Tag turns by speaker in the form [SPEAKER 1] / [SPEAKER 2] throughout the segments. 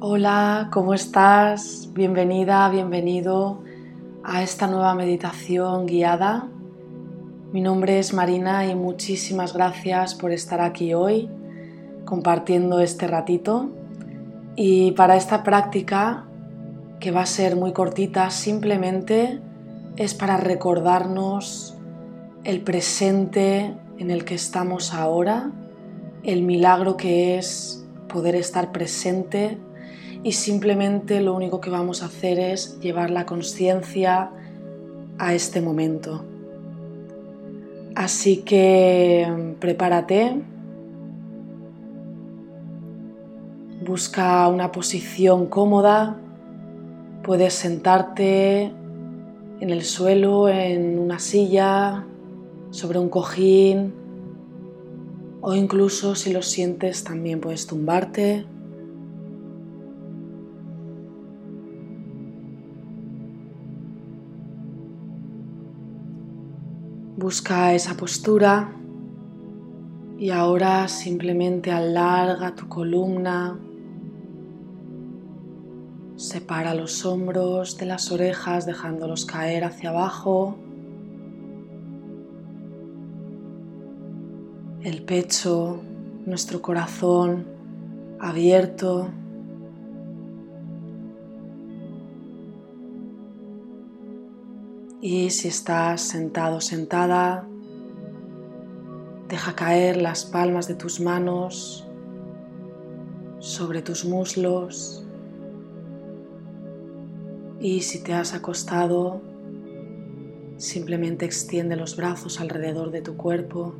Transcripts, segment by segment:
[SPEAKER 1] Hola, ¿cómo estás? Bienvenida, bienvenido a esta nueva meditación guiada. Mi nombre es Marina y muchísimas gracias por estar aquí hoy compartiendo este ratito. Y para esta práctica, que va a ser muy cortita, simplemente es para recordarnos el presente en el que estamos ahora, el milagro que es poder estar presente y simplemente lo único que vamos a hacer es llevar la conciencia a este momento. Así que prepárate, busca una posición cómoda, puedes sentarte en el suelo, en una silla, sobre un cojín o incluso si lo sientes también puedes tumbarte. Busca esa postura y ahora simplemente alarga tu columna, separa los hombros de las orejas dejándolos caer hacia abajo, el pecho, nuestro corazón abierto. Y si estás sentado sentada, deja caer las palmas de tus manos sobre tus muslos. Y si te has acostado, simplemente extiende los brazos alrededor de tu cuerpo,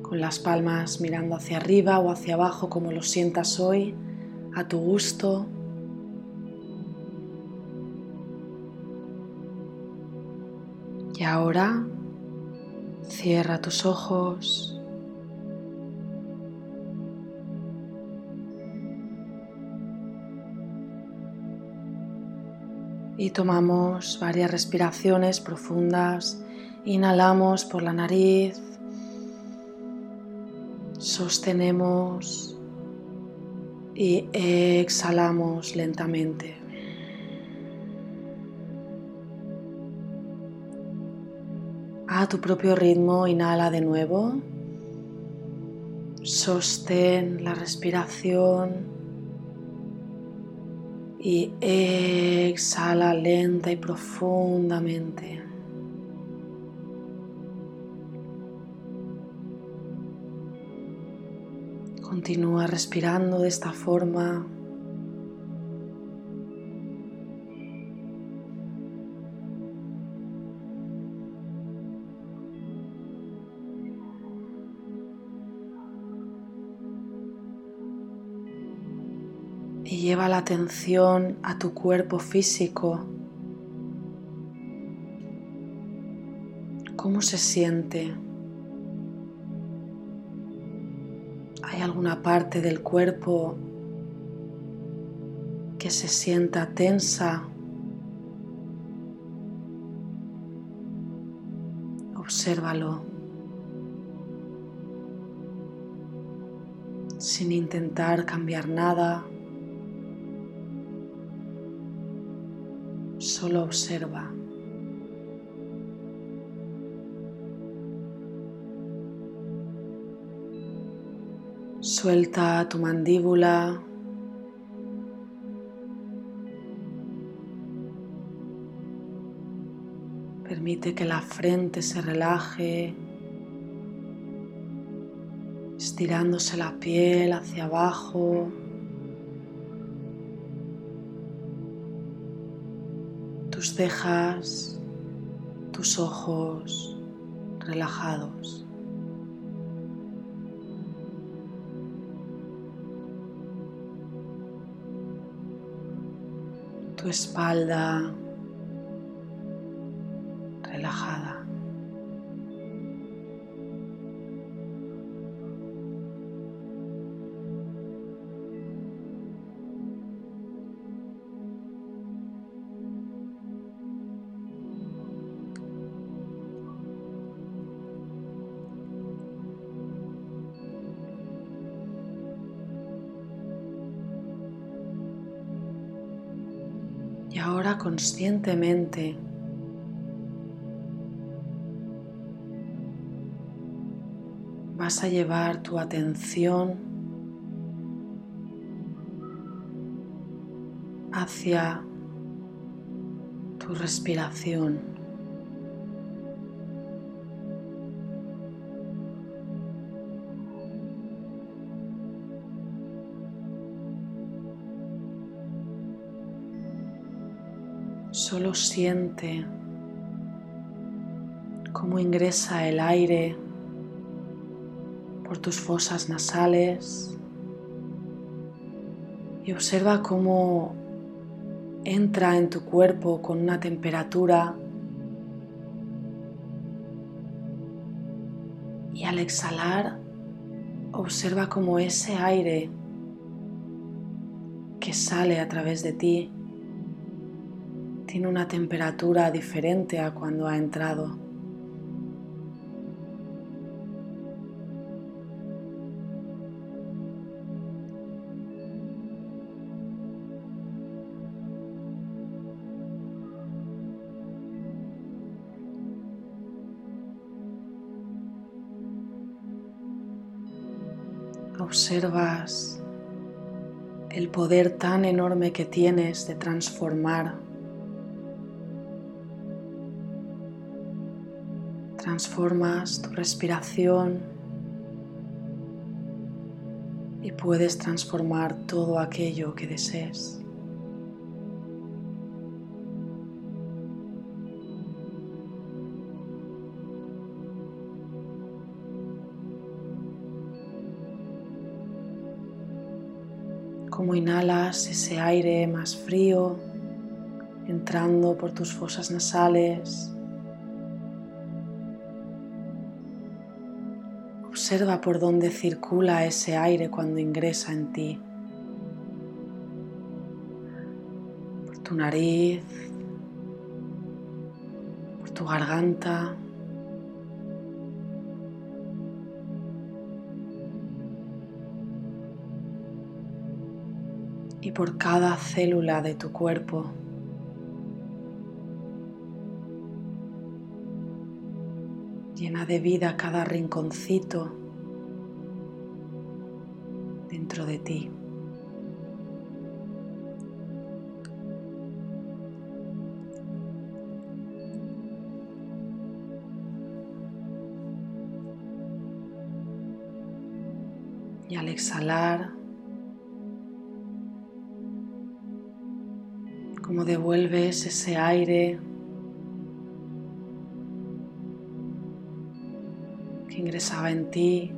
[SPEAKER 1] con las palmas mirando hacia arriba o hacia abajo como lo sientas hoy, a tu gusto. Y ahora cierra tus ojos. Y tomamos varias respiraciones profundas. Inhalamos por la nariz. Sostenemos y exhalamos lentamente. Tu propio ritmo, inhala de nuevo. Sostén la respiración y exhala lenta y profundamente. Continúa respirando de esta forma la atención a tu cuerpo físico. ¿Cómo se siente? ¿Hay alguna parte del cuerpo que se sienta tensa? Obsérvalo. Sin intentar cambiar nada. Solo observa. Suelta tu mandíbula. Permite que la frente se relaje, estirándose la piel hacia abajo. Tus cejas, tus ojos relajados. Tu espalda relajada. Ahora conscientemente vas a llevar tu atención hacia tu respiración. Solo siente cómo ingresa el aire por tus fosas nasales y observa cómo entra en tu cuerpo con una temperatura y al exhalar observa cómo ese aire que sale a través de ti tiene una temperatura diferente a cuando ha entrado. Observas el poder tan enorme que tienes de transformar transformas tu respiración y puedes transformar todo aquello que desees. Como inhalas ese aire más frío entrando por tus fosas nasales Observa por dónde circula ese aire cuando ingresa en ti. Por tu nariz, por tu garganta. Y por cada célula de tu cuerpo. llena de vida cada rinconcito de ti. Y al exhalar, como devuelves ese aire ingresaba en ti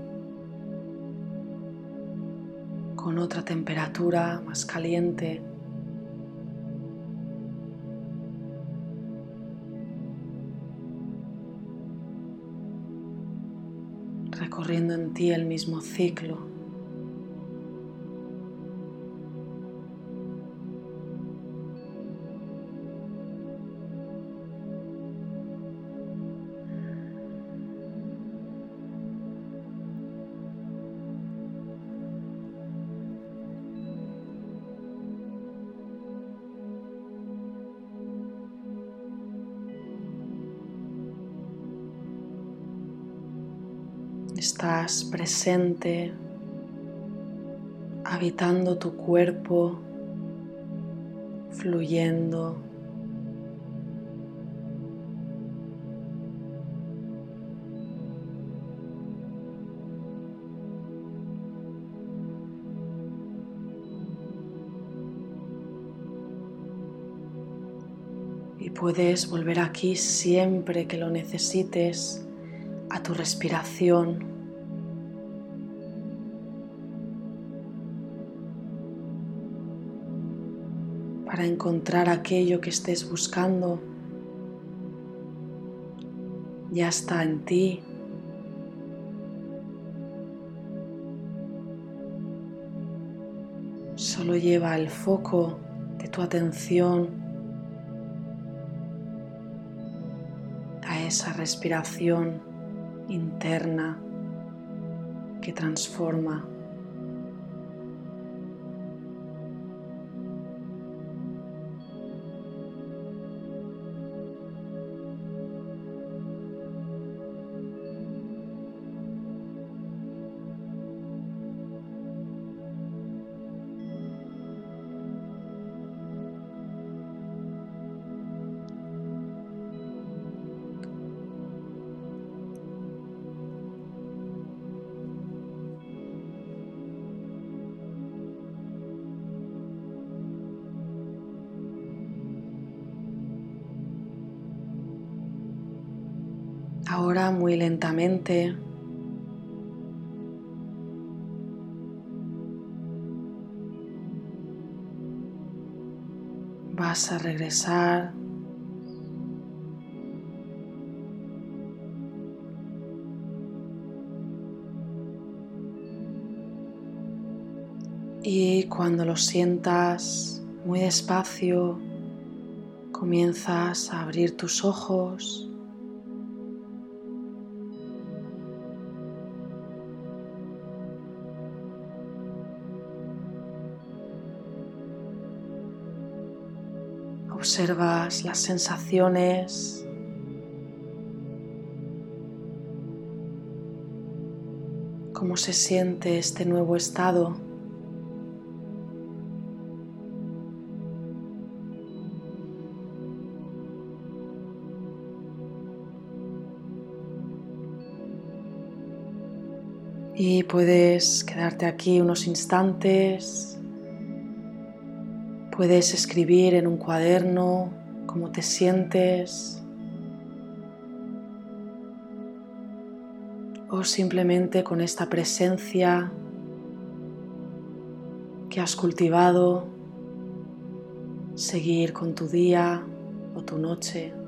[SPEAKER 1] con otra temperatura más caliente. recorriendo en ti el mismo ciclo. Estás presente, habitando tu cuerpo, fluyendo. Y puedes volver aquí siempre que lo necesites a tu respiración. para encontrar aquello que estés buscando. Ya está en ti. Solo lleva el foco de tu atención a esa respiración interna que transforma. Muy lentamente. Vas a regresar. Y cuando lo sientas muy despacio comienzas a abrir tus ojos Observas las sensaciones. Cómo se siente este nuevo estado. Y puedes quedarte aquí unos instantes Puedes escribir en un cuaderno cómo te sientes o simplemente con esta presencia que has cultivado, seguir con tu día o tu noche.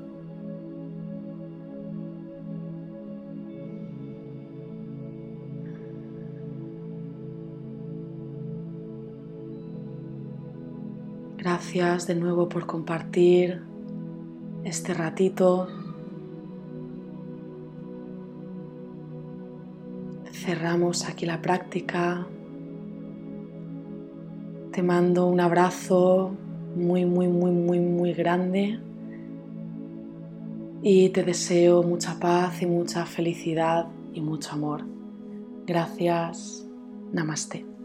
[SPEAKER 1] Gracias de nuevo por compartir este ratito. Cerramos aquí la práctica. Te mando un abrazo muy, muy, muy, muy, muy grande y te deseo mucha paz y mucha felicidad y mucho amor. Gracias. Namaste.